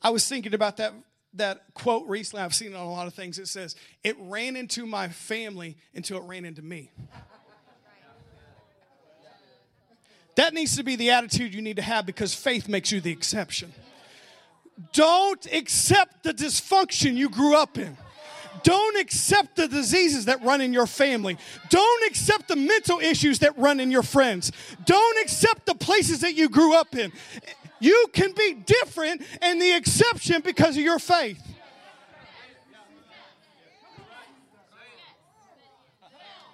I was thinking about that, that quote recently. I've seen it on a lot of things. It says, It ran into my family until it ran into me. That needs to be the attitude you need to have because faith makes you the exception. Don't accept the dysfunction you grew up in. Don't accept the diseases that run in your family. Don't accept the mental issues that run in your friends. Don't accept the places that you grew up in. You can be different and the exception because of your faith.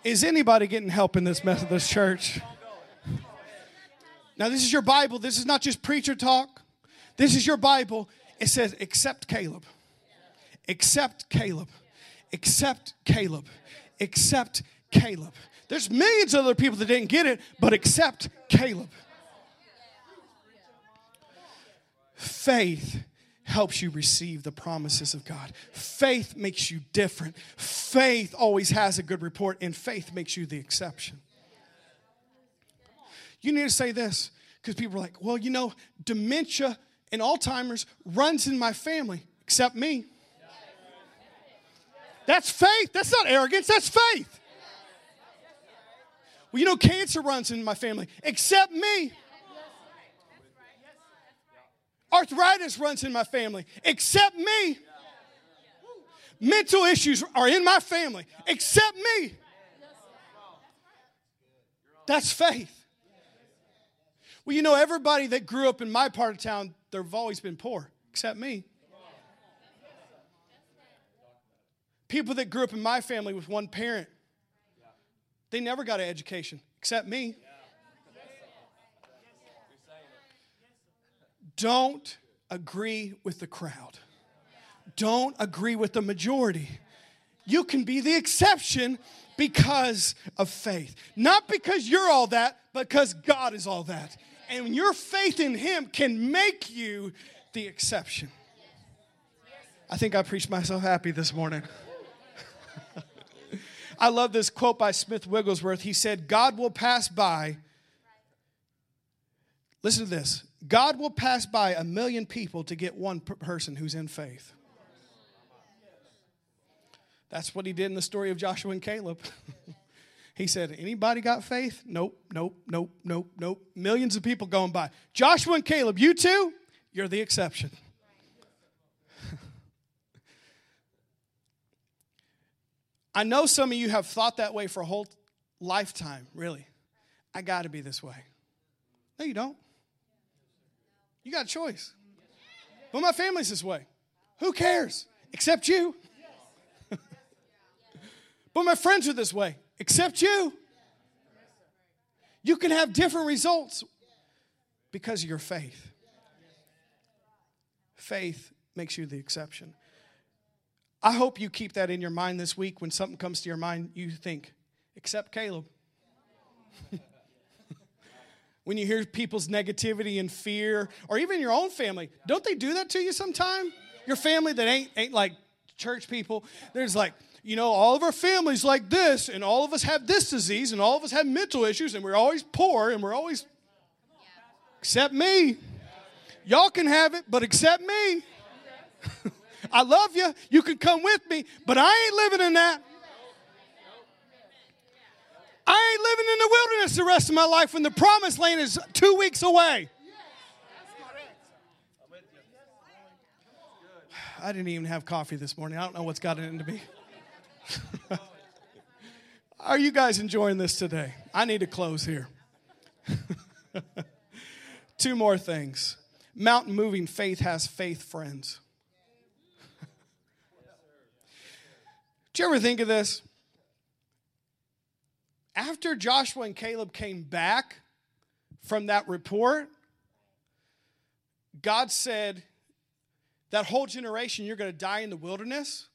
Is anybody getting help in this Methodist church? Now, this is your Bible. This is not just preacher talk. This is your Bible. It says, accept Caleb. Accept Caleb. Accept Caleb. Accept Caleb. There's millions of other people that didn't get it, but accept Caleb. Faith helps you receive the promises of God. Faith makes you different. Faith always has a good report, and faith makes you the exception. You need to say this because people are like, well, you know, dementia and Alzheimer's runs in my family, except me. That's faith. That's not arrogance, that's faith. Well, you know, cancer runs in my family, except me. Arthritis runs in my family, except me. Mental issues are in my family, except me. That's faith. Well, you know, everybody that grew up in my part of town, they've always been poor, except me. People that grew up in my family with one parent, they never got an education, except me. Don't agree with the crowd. Don't agree with the majority. You can be the exception because of faith. Not because you're all that, but because God is all that. And your faith in Him can make you the exception. I think I preached myself happy this morning. I love this quote by Smith Wigglesworth. He said, God will pass by. Listen to this God will pass by a million people to get one person who's in faith. That's what he did in the story of Joshua and Caleb. he said, Anybody got faith? Nope, nope, nope, nope, nope. Millions of people going by. Joshua and Caleb, you too? You're the exception. I know some of you have thought that way for a whole lifetime, really. I got to be this way. No, you don't. You got a choice. But my family's this way. Who cares? Except you. but my friends are this way. Except you. You can have different results because of your faith. Faith makes you the exception. I hope you keep that in your mind this week when something comes to your mind, you think, except Caleb. when you hear people's negativity and fear, or even your own family, don't they do that to you sometime? Your family that ain't ain't like church people, there's like, you know, all of our families like this, and all of us have this disease, and all of us have mental issues, and we're always poor, and we're always except me. Y'all can have it, but except me. I love you. You can come with me, but I ain't living in that. I ain't living in the wilderness the rest of my life when the promised land is two weeks away. I didn't even have coffee this morning. I don't know what's gotten into me. Are you guys enjoying this today? I need to close here. Two more things. Mountain moving faith has faith friends. Do you ever think of this? after Joshua and Caleb came back from that report, God said, That whole generation, you're going to die in the wilderness,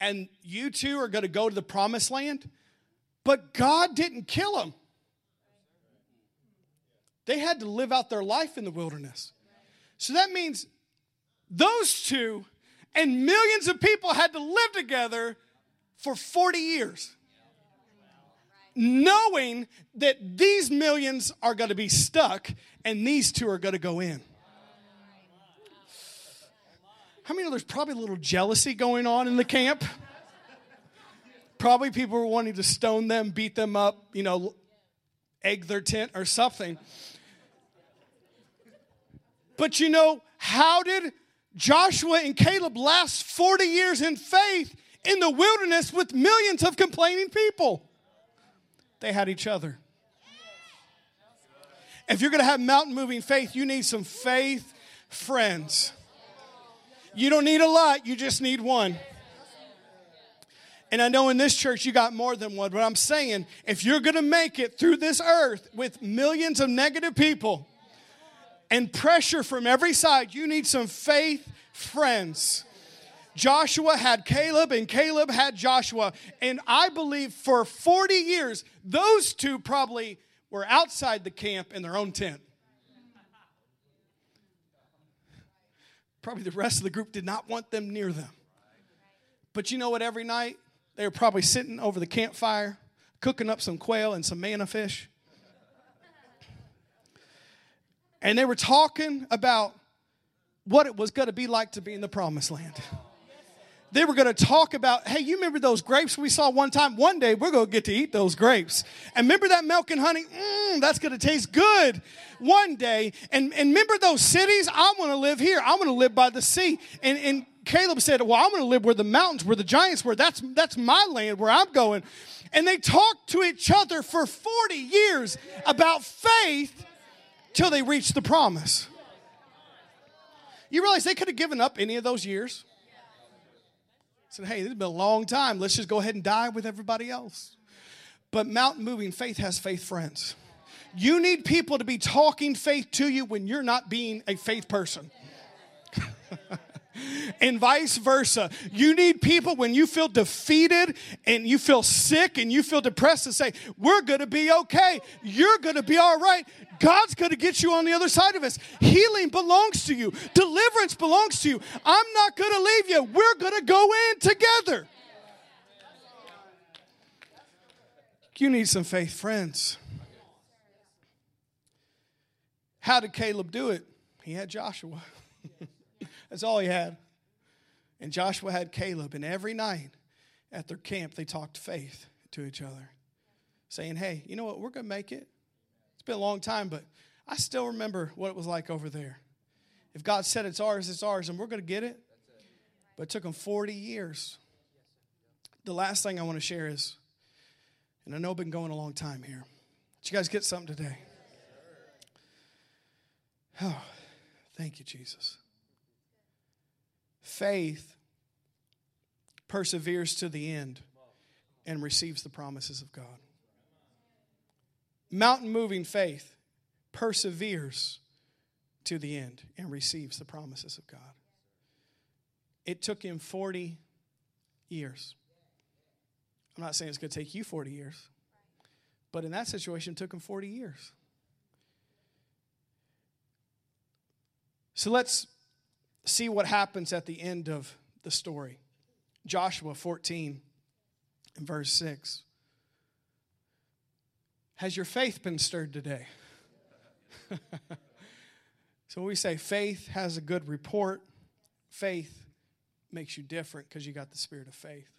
and you two are going to go to the promised land. But God didn't kill them, they had to live out their life in the wilderness. So that means those two and millions of people had to live together for 40 years knowing that these millions are going to be stuck and these two are going to go in. How many know there's probably a little jealousy going on in the camp? Probably people were wanting to stone them, beat them up, you know, egg their tent or something. But you know, how did Joshua and Caleb last 40 years in faith in the wilderness with millions of complaining people. They had each other. If you're going to have mountain moving faith, you need some faith friends. You don't need a lot, you just need one. And I know in this church you got more than one, but I'm saying if you're to make it through this earth with millions of negative people and pressure from every side, you need some faith friends. Joshua had Caleb and Caleb had Joshua. And I believe for 40 years, those two probably were outside the camp in their own tent. Probably the rest of the group did not want them near them. But you know what? Every night they were probably sitting over the campfire, cooking up some quail and some manna fish. And they were talking about what it was going to be like to be in the promised land they were going to talk about, hey, you remember those grapes we saw one time? One day we're going to get to eat those grapes. And remember that milk and honey? Mmm, that's going to taste good one day. And, and remember those cities? I want to live here. I want to live by the sea. And, and Caleb said, well, I'm going to live where the mountains, where the giants were. That's, that's my land, where I'm going. And they talked to each other for 40 years about faith till they reached the promise. You realize they could have given up any of those years? Said, hey, this has been a long time. Let's just go ahead and die with everybody else. But mountain moving faith has faith friends. You need people to be talking faith to you when you're not being a faith person. and vice versa. You need people when you feel defeated and you feel sick and you feel depressed to say, We're going to be okay. You're going to be all right. God's going to get you on the other side of this. Healing belongs to you, deliverance belongs to you. I'm not going to leave you. We're going to go in together. You need some faith friends. How did Caleb do it? He had Joshua. That's all he had. And Joshua had Caleb, and every night at their camp, they talked faith to each other, saying, Hey, you know what? We're going to make it. It's been a long time, but I still remember what it was like over there. If God said it's ours, it's ours, and we're going to get it. But it took them 40 years. The last thing I want to share is, and I know I've been going a long time here. Did you guys get something today? Oh, thank you, Jesus. Faith perseveres to the end and receives the promises of God. Mountain moving faith perseveres to the end and receives the promises of God. It took him 40 years. I'm not saying it's going to take you 40 years, but in that situation, it took him 40 years. So let's see what happens at the end of the story. Joshua 14 and verse 6. Has your faith been stirred today? so we say faith has a good report. Faith makes you different because you got the spirit of faith.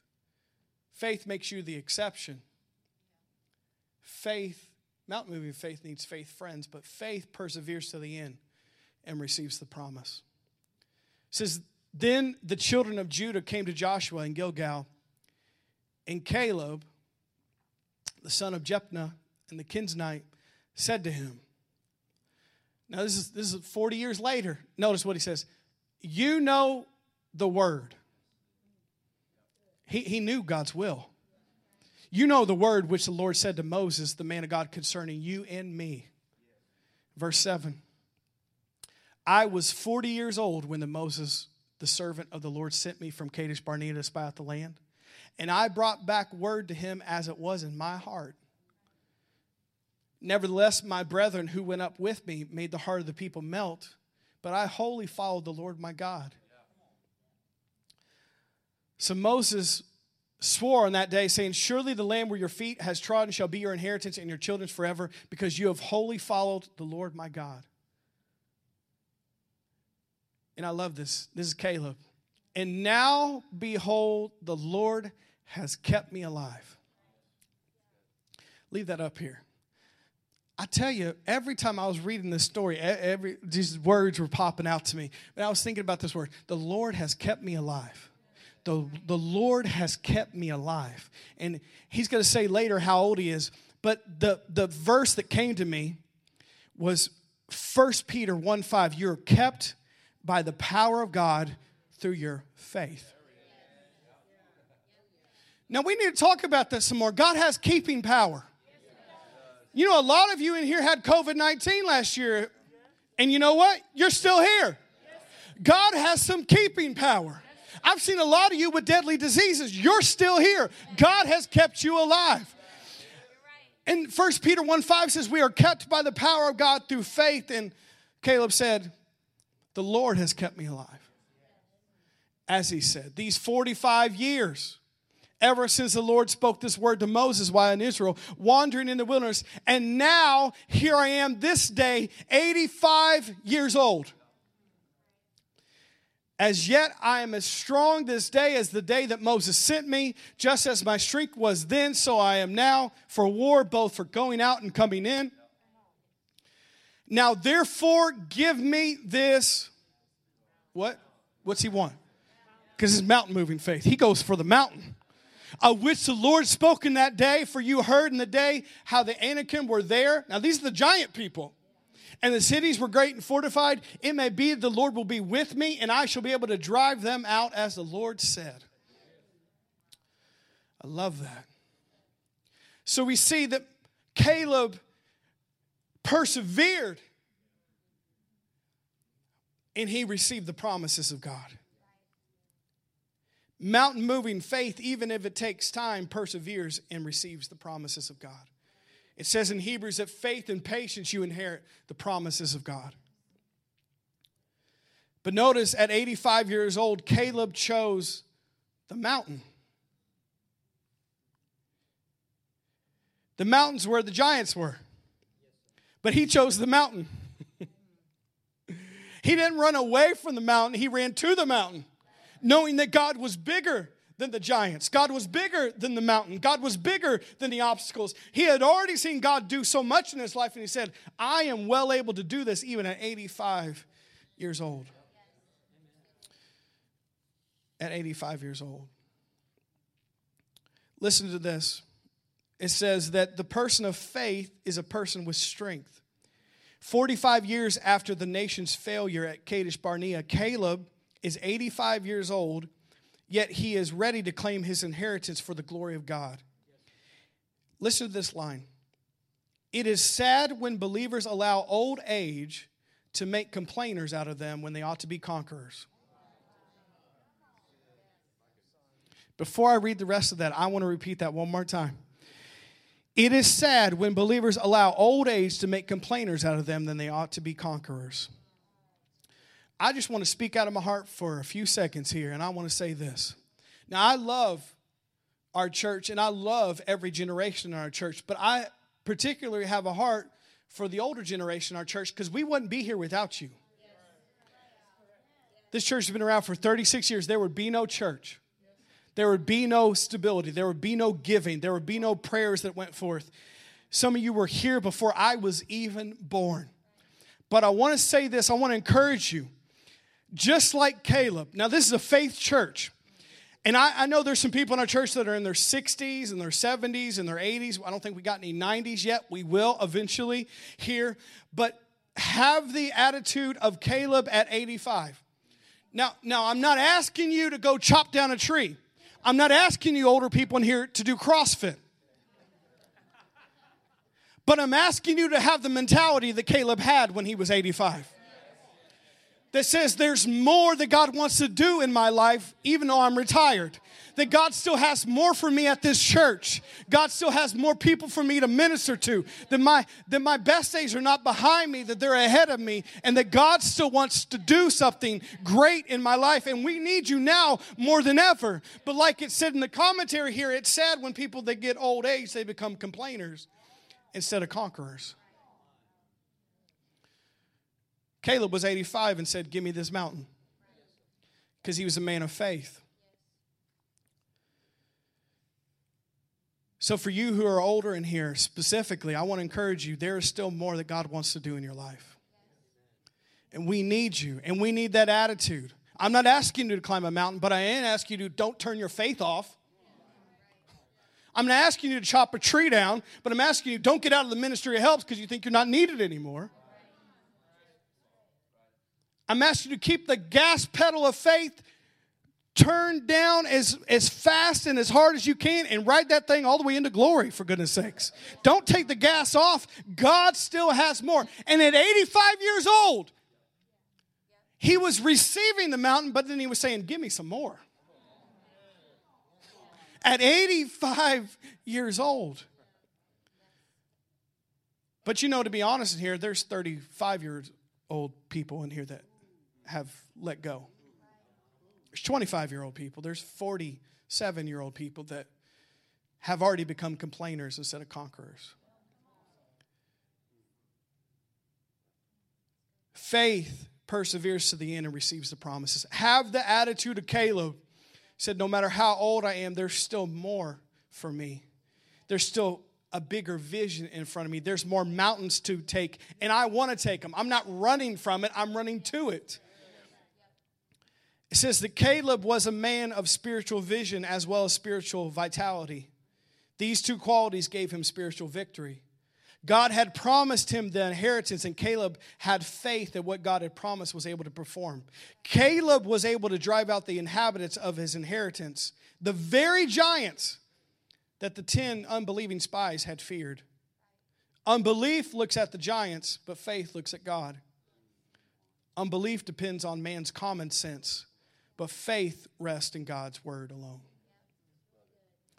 Faith makes you the exception. Faith, mountain moving faith needs faith friends, but faith perseveres to the end and receives the promise says, Then the children of Judah came to Joshua in Gilgal, and Caleb, the son of Jephunneh, and the Kenizzite, said to him, Now this is this is 40 years later. Notice what he says. You know the word. He, he knew God's will. You know the word which the Lord said to Moses, the man of God, concerning you and me. Verse 7. I was 40 years old when the Moses, the servant of the Lord, sent me from Kadesh Barnea to spy out the land. And I brought back word to him as it was in my heart. Nevertheless, my brethren who went up with me made the heart of the people melt, but I wholly followed the Lord my God. So Moses swore on that day, saying, Surely the land where your feet has trodden shall be your inheritance and your children's forever, because you have wholly followed the Lord my God. And I love this. This is Caleb. And now, behold, the Lord has kept me alive. Leave that up here. I tell you, every time I was reading this story, every these words were popping out to me. And I was thinking about this word. The Lord has kept me alive. the, the Lord has kept me alive. And he's going to say later how old he is. But the, the verse that came to me was 1 Peter 1 5. You're kept by the power of God through your faith. Now, we need to talk about this some more. God has keeping power. You know, a lot of you in here had COVID 19 last year, and you know what? You're still here. God has some keeping power. I've seen a lot of you with deadly diseases. You're still here. God has kept you alive. And 1 Peter 1 5 says, We are kept by the power of God through faith. And Caleb said, The Lord has kept me alive. As he said, these 45 years, ever since the Lord spoke this word to Moses while in Israel, wandering in the wilderness. And now, here I am this day, 85 years old. As yet I am as strong this day as the day that Moses sent me, just as my strength was then, so I am now for war, both for going out and coming in. Now therefore give me this. What? What's he want? Because it's mountain moving faith. He goes for the mountain. Of which the Lord spoke in that day, for you heard in the day how the Anakim were there. Now these are the giant people and the cities were great and fortified, it may be the Lord will be with me, and I shall be able to drive them out as the Lord said. I love that. So we see that Caleb persevered and he received the promises of God. Mountain moving faith, even if it takes time, perseveres and receives the promises of God. It says in Hebrews that faith and patience you inherit the promises of God. But notice at 85 years old, Caleb chose the mountain. The mountains where the giants were. But he chose the mountain. he didn't run away from the mountain, he ran to the mountain, knowing that God was bigger than the giants. God was bigger than the mountain. God was bigger than the obstacles. He had already seen God do so much in his life, and he said, I am well able to do this even at 85 years old. At 85 years old. Listen to this. It says that the person of faith is a person with strength. 45 years after the nation's failure at Kadesh Barnea, Caleb is 85 years old yet he is ready to claim his inheritance for the glory of God. Listen to this line It is sad when believers allow old age to make complainers out of them when they ought to be conquerors. Before I read the rest of that, I want to repeat that one more time. It is sad when believers allow old age to make complainers out of them than they ought to be conquerors. I just want to speak out of my heart for a few seconds here, and I want to say this. Now, I love our church, and I love every generation in our church, but I particularly have a heart for the older generation in our church because we wouldn't be here without you. This church has been around for 36 years. There would be no church. There would be no stability. There would be no giving. There would be no prayers that went forth. Some of you were here before I was even born. But I want to say this I want to encourage you just like Caleb. Now, this is a faith church. And I, I, know there's some people in our church that are in their 60s and their 70s and their 80s. I don't think we got any 90s yet. We will eventually here. But have the attitude of Caleb at 85. Now, now I'm not asking you to go chop down a tree. I'm not asking you older people in here to do CrossFit. But I'm asking you to have the mentality that Caleb had when he was 85 that says there's more that God wants to do in my life, even though I'm retired. That God still has more for me at this church. God still has more people for me to minister to. That my, that my best days are not behind me, that they're ahead of me, and that God still wants to do something great in my life. And we need you now more than ever. But like it said in the commentary here, it's sad when people that get old age, they become complainers instead of conquerors. Caleb was 85 and said, Give me this mountain. Because he was a man of faith. So, for you who are older in here specifically, I want to encourage you there is still more that God wants to do in your life. And we need you, and we need that attitude. I'm not asking you to climb a mountain, but I am asking you to don't turn your faith off. I'm not asking you to chop a tree down, but I'm asking you don't get out of the ministry of helps because you think you're not needed anymore. I'm asking you to keep the gas pedal of faith turned down as, as fast and as hard as you can and ride that thing all the way into glory, for goodness sakes. Don't take the gas off. God still has more. And at 85 years old, he was receiving the mountain, but then he was saying, Give me some more. At 85 years old. But you know, to be honest in here, there's 35 years old people in here that have let go. There's 25 year old people, there's 47 year old people that have already become complainers instead of conquerors. Faith perseveres to the end and receives the promises. Have the attitude of Caleb. He said, No matter how old I am, there's still more for me. There's still a bigger vision in front of me. There's more mountains to take, and I want to take them. I'm not running from it, I'm running to it. It says that Caleb was a man of spiritual vision as well as spiritual vitality. These two qualities gave him spiritual victory. God had promised him the inheritance, and Caleb had faith that what God had promised was able to perform. Caleb was able to drive out the inhabitants of his inheritance, the very giants that the 10 unbelieving spies had feared. Unbelief looks at the giants, but faith looks at God. Unbelief depends on man's common sense, but faith rests in God's word alone.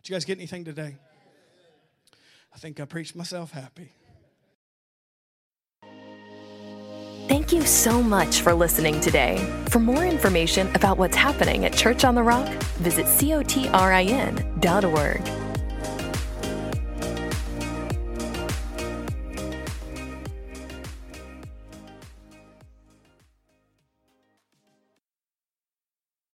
Did you guys get anything today? I think I preached myself happy. Thank you so much for listening today. For more information about what's happening at Church on the Rock, visit cotrin.org.